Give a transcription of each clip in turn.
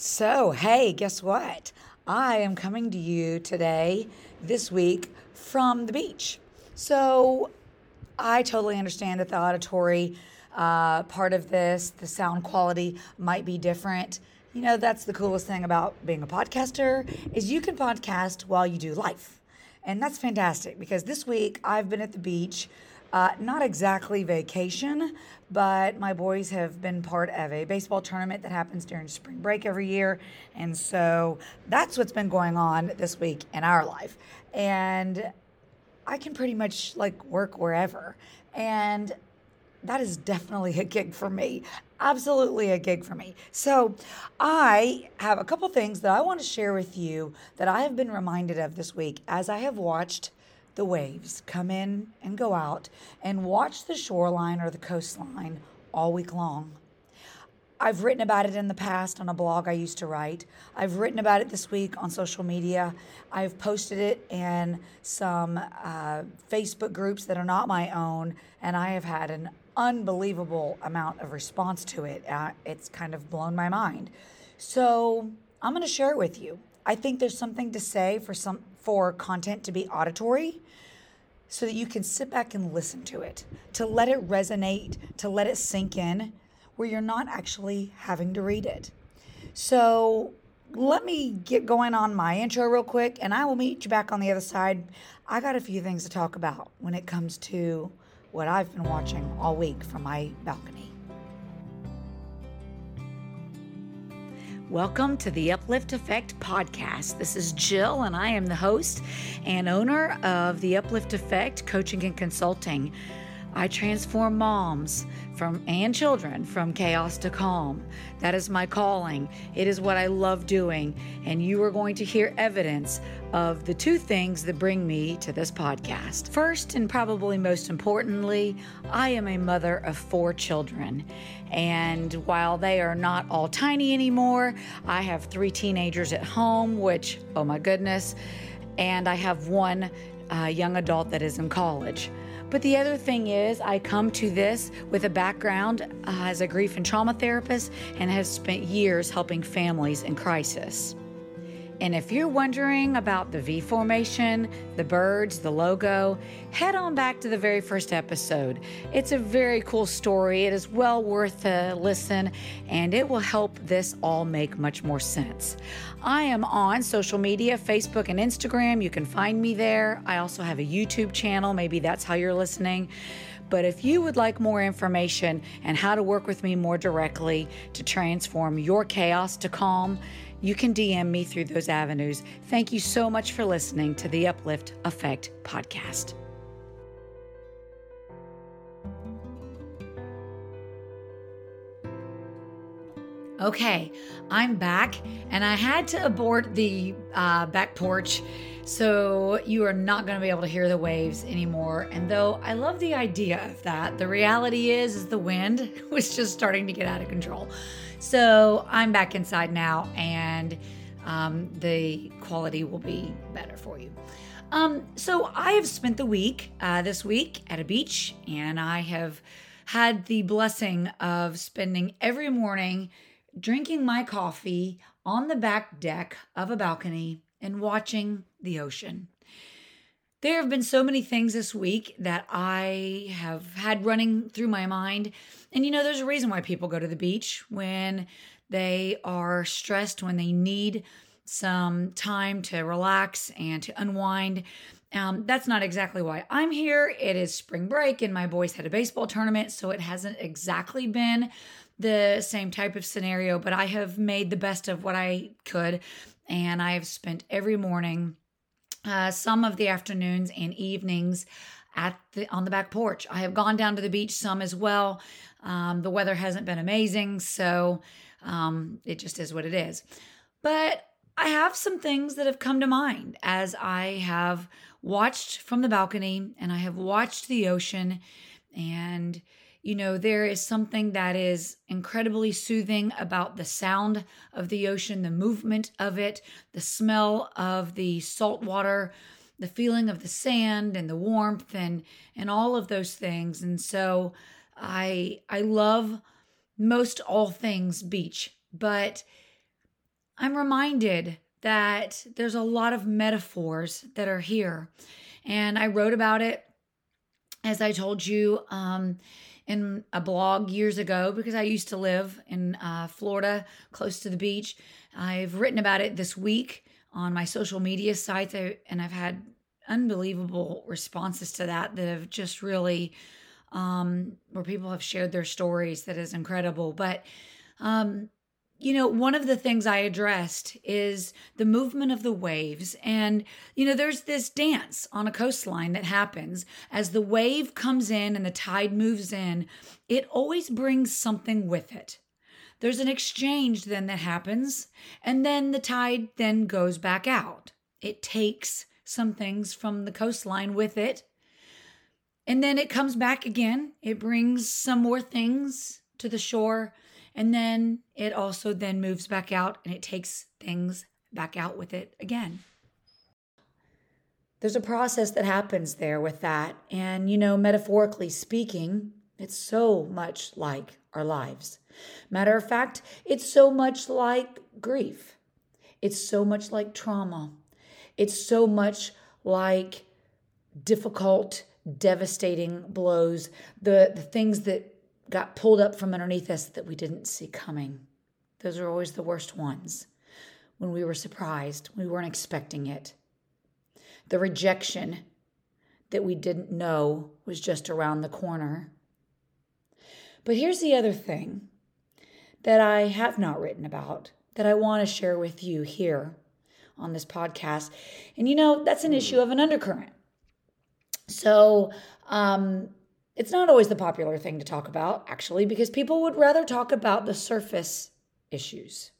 So, hey, guess what? I am coming to you today, this week, from the beach. So, I totally understand that the auditory uh, part of this, the sound quality might be different. You know, that's the coolest thing about being a podcaster is you can podcast while you do life. And that's fantastic because this week I've been at the beach uh, not exactly vacation, but my boys have been part of a baseball tournament that happens during spring break every year. And so that's what's been going on this week in our life. And I can pretty much like work wherever. And that is definitely a gig for me. Absolutely a gig for me. So, I have a couple things that I want to share with you that I have been reminded of this week as I have watched the waves come in and go out and watch the shoreline or the coastline all week long. I've written about it in the past on a blog I used to write. I've written about it this week on social media. I've posted it in some uh, Facebook groups that are not my own, and I have had an unbelievable amount of response to it. Uh, it's kind of blown my mind. So I'm going to share it with you. I think there's something to say for some for content to be auditory so that you can sit back and listen to it, to let it resonate, to let it sink in where you're not actually having to read it. So, let me get going on my intro real quick and I will meet you back on the other side. I got a few things to talk about when it comes to what I've been watching all week from my balcony. Welcome to the Uplift Effect podcast. This is Jill, and I am the host and owner of the Uplift Effect Coaching and Consulting. I transform moms from and children from chaos to calm. That is my calling. It is what I love doing, and you are going to hear evidence of the two things that bring me to this podcast. First, and probably most importantly, I am a mother of four children. And while they are not all tiny anymore, I have three teenagers at home, which, oh my goodness, and I have one uh, young adult that is in college. But the other thing is, I come to this with a background uh, as a grief and trauma therapist and have spent years helping families in crisis. And if you're wondering about the V formation, the birds, the logo, head on back to the very first episode. It's a very cool story. It is well worth a listen, and it will help this all make much more sense. I am on social media Facebook and Instagram. You can find me there. I also have a YouTube channel. Maybe that's how you're listening. But if you would like more information and how to work with me more directly to transform your chaos to calm, you can DM me through those avenues. Thank you so much for listening to the Uplift Effect podcast. Okay, I'm back and I had to abort the uh, back porch, so you are not going to be able to hear the waves anymore. And though I love the idea of that, the reality is, is the wind was just starting to get out of control. So I'm back inside now, and um, the quality will be better for you. Um, so I have spent the week uh, this week at a beach, and I have had the blessing of spending every morning drinking my coffee on the back deck of a balcony and watching the ocean. There have been so many things this week that I have had running through my mind. And you know, there's a reason why people go to the beach when they are stressed, when they need some time to relax and to unwind. Um, that's not exactly why I'm here. It is spring break, and my boys had a baseball tournament, so it hasn't exactly been the same type of scenario, but I have made the best of what I could. And I have spent every morning uh, some of the afternoons and evenings at the on the back porch. I have gone down to the beach some as well. Um, the weather hasn't been amazing, so um, it just is what it is. But I have some things that have come to mind as I have watched from the balcony and I have watched the ocean and you know, there is something that is incredibly soothing about the sound of the ocean, the movement of it, the smell of the salt water, the feeling of the sand and the warmth and and all of those things. And so I I love most all things beach, but I'm reminded that there's a lot of metaphors that are here. And I wrote about it, as I told you, um, in a blog years ago because I used to live in uh, Florida, close to the beach. I've written about it this week on my social media sites, and I've had unbelievable responses to that that have just really, um, where people have shared their stories. That is incredible. But um, you know, one of the things I addressed is the movement of the waves. And, you know, there's this dance on a coastline that happens as the wave comes in and the tide moves in, it always brings something with it. There's an exchange then that happens, and then the tide then goes back out. It takes some things from the coastline with it. And then it comes back again. It brings some more things to the shore and then it also then moves back out and it takes things back out with it again. There's a process that happens there with that. And, you know, metaphorically speaking, it's so much like our lives. Matter of fact, it's so much like grief. It's so much like trauma. It's so much like difficult, devastating blows, the, the things that got pulled up from underneath us that we didn't see coming. Those are always the worst ones when we were surprised, we weren't expecting it. The rejection that we didn't know was just around the corner. But here's the other thing that I have not written about that I want to share with you here on this podcast. And you know, that's an issue of an undercurrent. So, um, it's not always the popular thing to talk about, actually, because people would rather talk about the surface issues.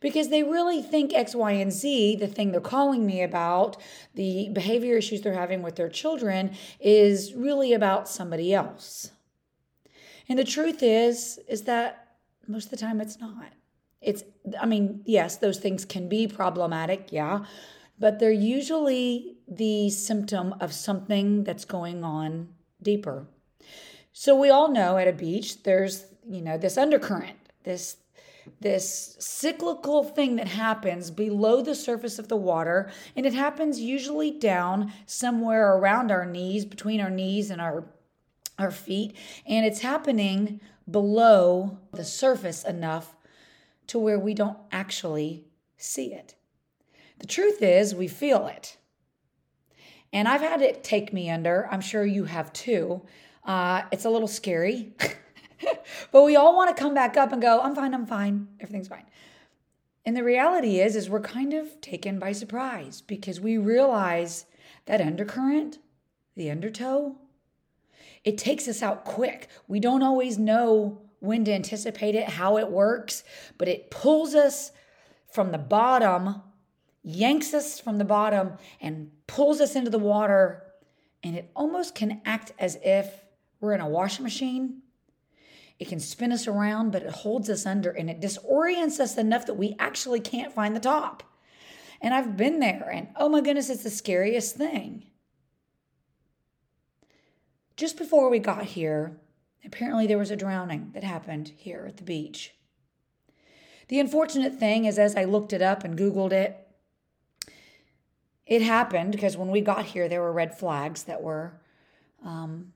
Because they really think X, Y, and Z, the thing they're calling me about, the behavior issues they're having with their children, is really about somebody else. And the truth is, is that most of the time it's not. It's, I mean, yes, those things can be problematic, yeah, but they're usually the symptom of something that's going on deeper. So we all know at a beach there's, you know, this undercurrent, this this cyclical thing that happens below the surface of the water and it happens usually down somewhere around our knees, between our knees and our our feet, and it's happening below the surface enough to where we don't actually see it. The truth is, we feel it. And I've had it take me under. I'm sure you have too. Uh, it's a little scary, but we all want to come back up and go, I'm fine, I'm fine, everything's fine. And the reality is, is we're kind of taken by surprise because we realize that undercurrent, the undertow, it takes us out quick. We don't always know when to anticipate it, how it works, but it pulls us from the bottom yanks us from the bottom and pulls us into the water. And it almost can act as if we're in a washing machine. It can spin us around, but it holds us under and it disorients us enough that we actually can't find the top. And I've been there, and oh my goodness, it's the scariest thing. Just before we got here, apparently there was a drowning that happened here at the beach. The unfortunate thing is, as I looked it up and Googled it, it happened because when we got here, there were red flags that were um,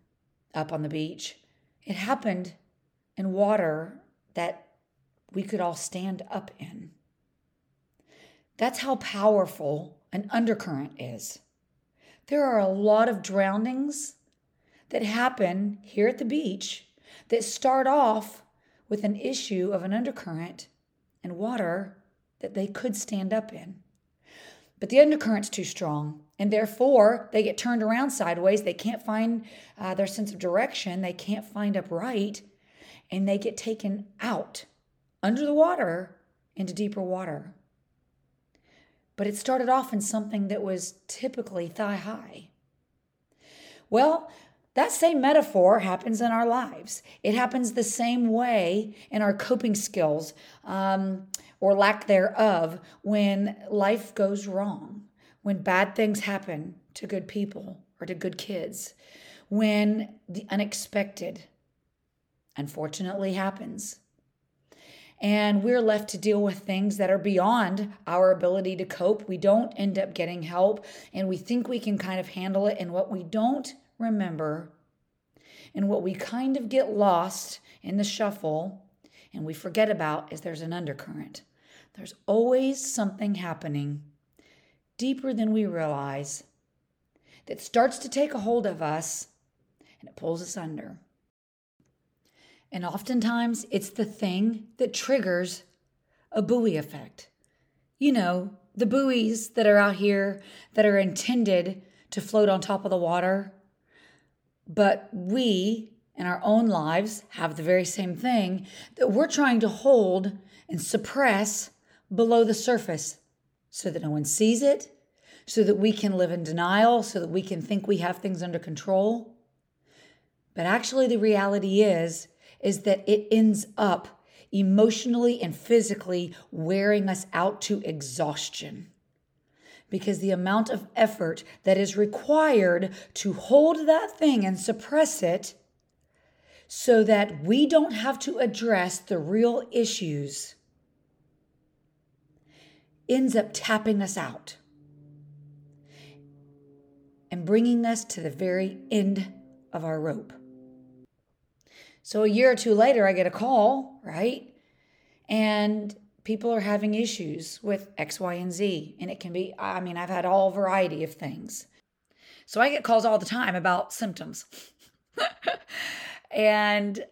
up on the beach. It happened in water that we could all stand up in. That's how powerful an undercurrent is. There are a lot of drownings that happen here at the beach that start off with an issue of an undercurrent and water that they could stand up in. But the undercurrent's too strong, and therefore they get turned around sideways. They can't find uh, their sense of direction, they can't find upright, and they get taken out under the water into deeper water. But it started off in something that was typically thigh high. Well, that same metaphor happens in our lives. It happens the same way in our coping skills. Um, or lack thereof when life goes wrong, when bad things happen to good people or to good kids, when the unexpected unfortunately happens. and we're left to deal with things that are beyond our ability to cope. We don't end up getting help, and we think we can kind of handle it. And what we don't remember, and what we kind of get lost in the shuffle, and we forget about, is there's an undercurrent. There's always something happening deeper than we realize that starts to take a hold of us and it pulls us under. And oftentimes, it's the thing that triggers a buoy effect. You know, the buoys that are out here that are intended to float on top of the water. But we, in our own lives, have the very same thing that we're trying to hold and suppress below the surface so that no one sees it, so that we can live in denial, so that we can think we have things under control. But actually, the reality is, is that it ends up emotionally and physically wearing us out to exhaustion. Because the amount of effort that is required to hold that thing and suppress it so that we don't have to address the real issues ends up tapping us out and bringing us to the very end of our rope. So a year or two later, I get a call, right? And people are having issues with X, Y, and Z. And it can be, I mean, I've had all variety of things. So I get calls all the time about symptoms. and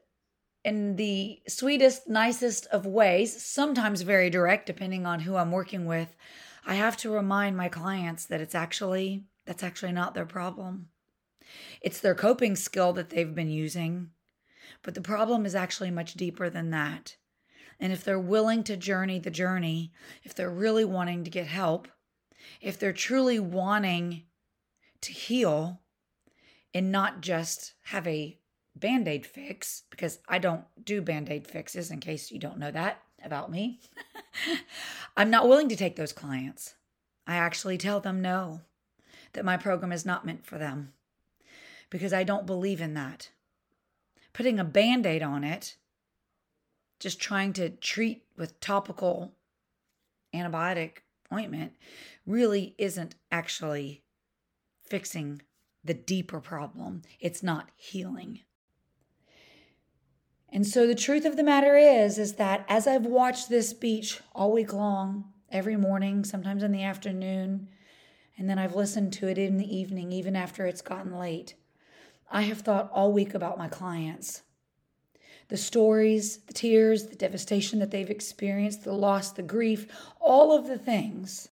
in the sweetest, nicest of ways, sometimes very direct, depending on who I'm working with, I have to remind my clients that it's actually, that's actually not their problem. It's their coping skill that they've been using but the problem is actually much deeper than that. And if they're willing to journey the journey, if they're really wanting to get help, if they're truly wanting to heal and not just have a band aid fix, because I don't do band aid fixes in case you don't know that about me, I'm not willing to take those clients. I actually tell them no, that my program is not meant for them because I don't believe in that putting a band aid on it, just trying to treat with topical antibiotic ointment, really isn't actually fixing the deeper problem. It's not healing. And so the truth of the matter is is that as I've watched this beach all week long, every morning, sometimes in the afternoon, and then I've listened to it in the evening even after it's gotten late. I have thought all week about my clients. The stories, the tears, the devastation that they've experienced, the loss, the grief, all of the things.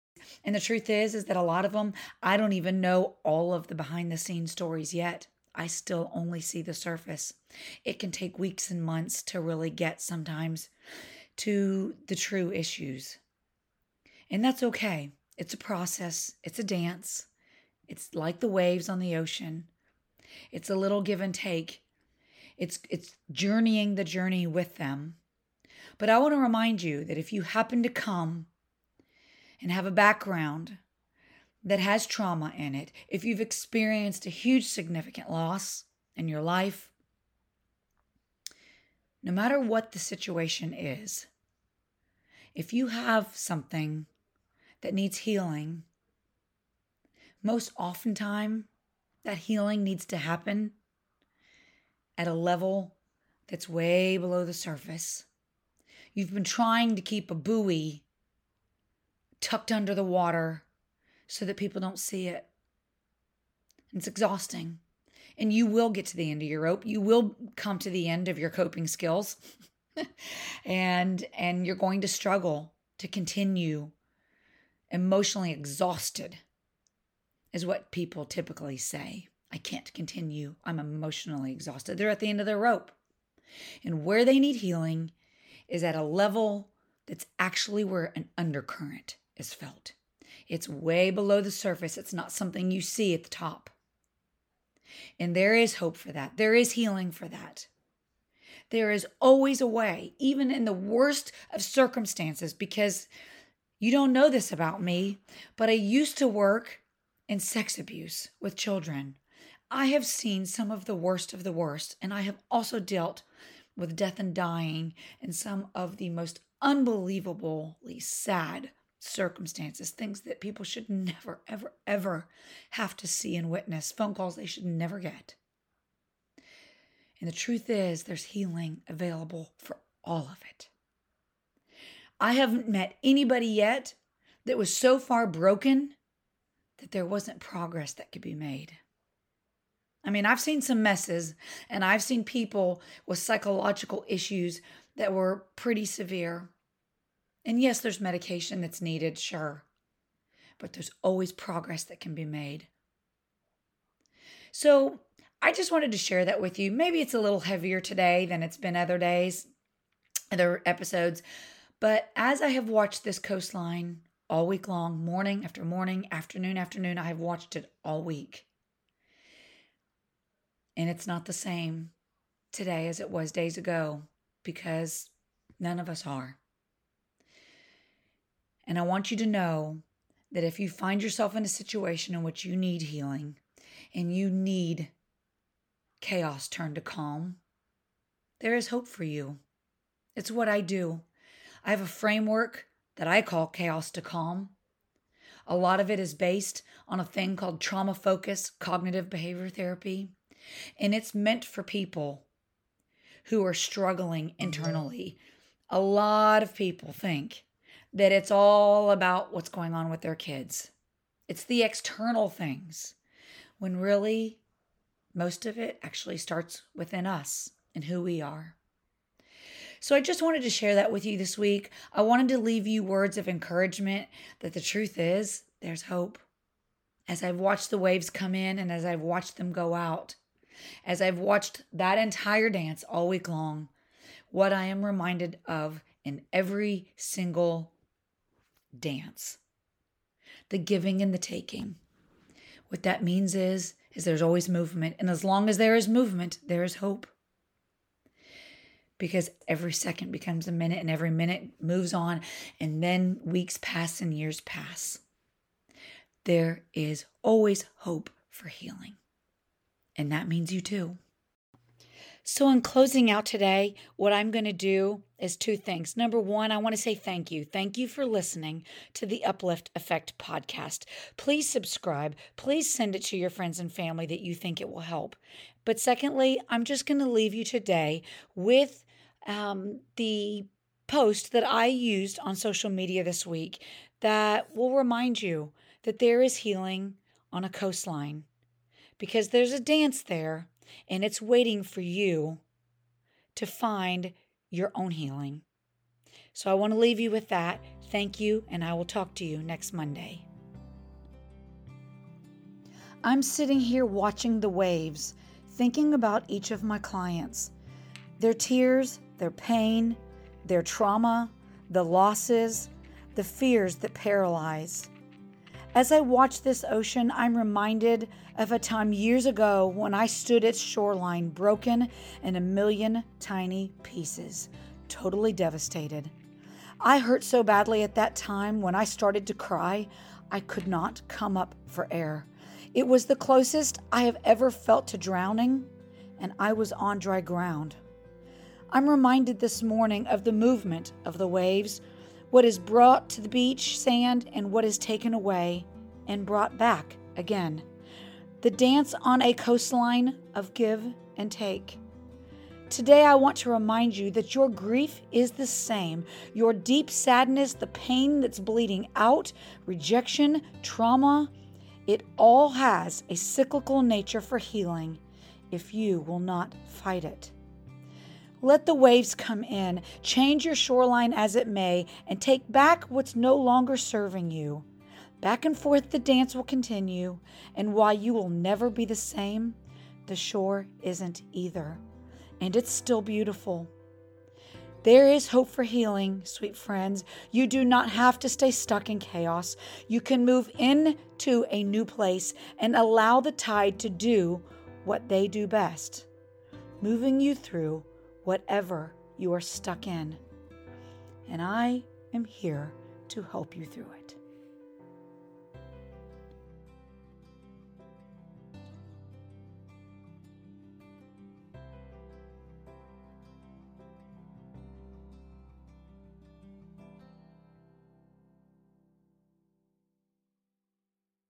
And the truth is is that a lot of them I don't even know all of the behind the scenes stories yet. I still only see the surface. It can take weeks and months to really get sometimes to the true issues. And that's okay. It's a process, it's a dance. It's like the waves on the ocean. It's a little give and take. It's it's journeying the journey with them. But I want to remind you that if you happen to come and have a background that has trauma in it, if you've experienced a huge significant loss in your life, no matter what the situation is, if you have something that needs healing, most oftentimes that healing needs to happen at a level that's way below the surface. You've been trying to keep a buoy tucked under the water so that people don't see it. It's exhausting. And you will get to the end of your rope. You will come to the end of your coping skills. and and you're going to struggle to continue emotionally exhausted is what people typically say. I can't continue. I'm emotionally exhausted. They're at the end of their rope. And where they need healing is at a level that's actually where an undercurrent is felt. It's way below the surface, it's not something you see at the top. And there is hope for that. There is healing for that. There is always a way, even in the worst of circumstances, because you don't know this about me, but I used to work in sex abuse with children. I have seen some of the worst of the worst, and I have also dealt with death and dying and some of the most unbelievably sad circumstances, things that people should never, ever, ever have to see and witness, phone calls they should never get. And the truth is, there's healing available for all of it. I haven't met anybody yet that was so far broken that there wasn't progress that could be made. I mean, I've seen some messes and I've seen people with psychological issues that were pretty severe. And yes, there's medication that's needed, sure, but there's always progress that can be made. So I just wanted to share that with you. Maybe it's a little heavier today than it's been other days, other episodes. But as I have watched this coastline all week long, morning after morning, afternoon after afternoon, I have watched it all week. And it's not the same today as it was days ago because none of us are. And I want you to know that if you find yourself in a situation in which you need healing and you need chaos turned to calm, there is hope for you. It's what I do. I have a framework that I call chaos to calm. A lot of it is based on a thing called trauma focused cognitive behavior therapy, and it's meant for people who are struggling mm-hmm. internally. A lot of people think that it's all about what's going on with their kids. It's the external things, when really most of it actually starts within us and who we are. So I just wanted to share that with you this week. I wanted to leave you words of encouragement that the truth is there's hope. As I've watched the waves come in and as I've watched them go out, as I've watched that entire dance all week long, what I am reminded of in every single dance. The giving and the taking. What that means is is there's always movement and as long as there is movement there is hope. Because every second becomes a minute and every minute moves on and then weeks pass and years pass. There is always hope for healing and that means you too so, in closing out today, what I'm going to do is two things. Number one, I want to say thank you. Thank you for listening to the Uplift Effect podcast. Please subscribe. Please send it to your friends and family that you think it will help. But secondly, I'm just going to leave you today with um, the post that I used on social media this week that will remind you that there is healing on a coastline because there's a dance there and it's waiting for you to find your own healing. So I want to leave you with that. Thank you, and I will talk to you next Monday. I'm sitting here watching the waves, thinking about each of my clients their tears, their pain, their trauma, the losses, the fears that paralyze. As I watch this ocean, I'm reminded of a time years ago when I stood its shoreline broken in a million tiny pieces, totally devastated. I hurt so badly at that time when I started to cry, I could not come up for air. It was the closest I have ever felt to drowning, and I was on dry ground. I'm reminded this morning of the movement of the waves what is brought to the beach sand and what is taken away and brought back again. The dance on a coastline of give and take. Today, I want to remind you that your grief is the same. Your deep sadness, the pain that's bleeding out, rejection, trauma, it all has a cyclical nature for healing if you will not fight it. Let the waves come in, change your shoreline as it may, and take back what's no longer serving you. Back and forth the dance will continue, and while you will never be the same, the shore isn't either. And it's still beautiful. There is hope for healing, sweet friends. You do not have to stay stuck in chaos. You can move into a new place and allow the tide to do what they do best, moving you through whatever you are stuck in. And I am here to help you through it.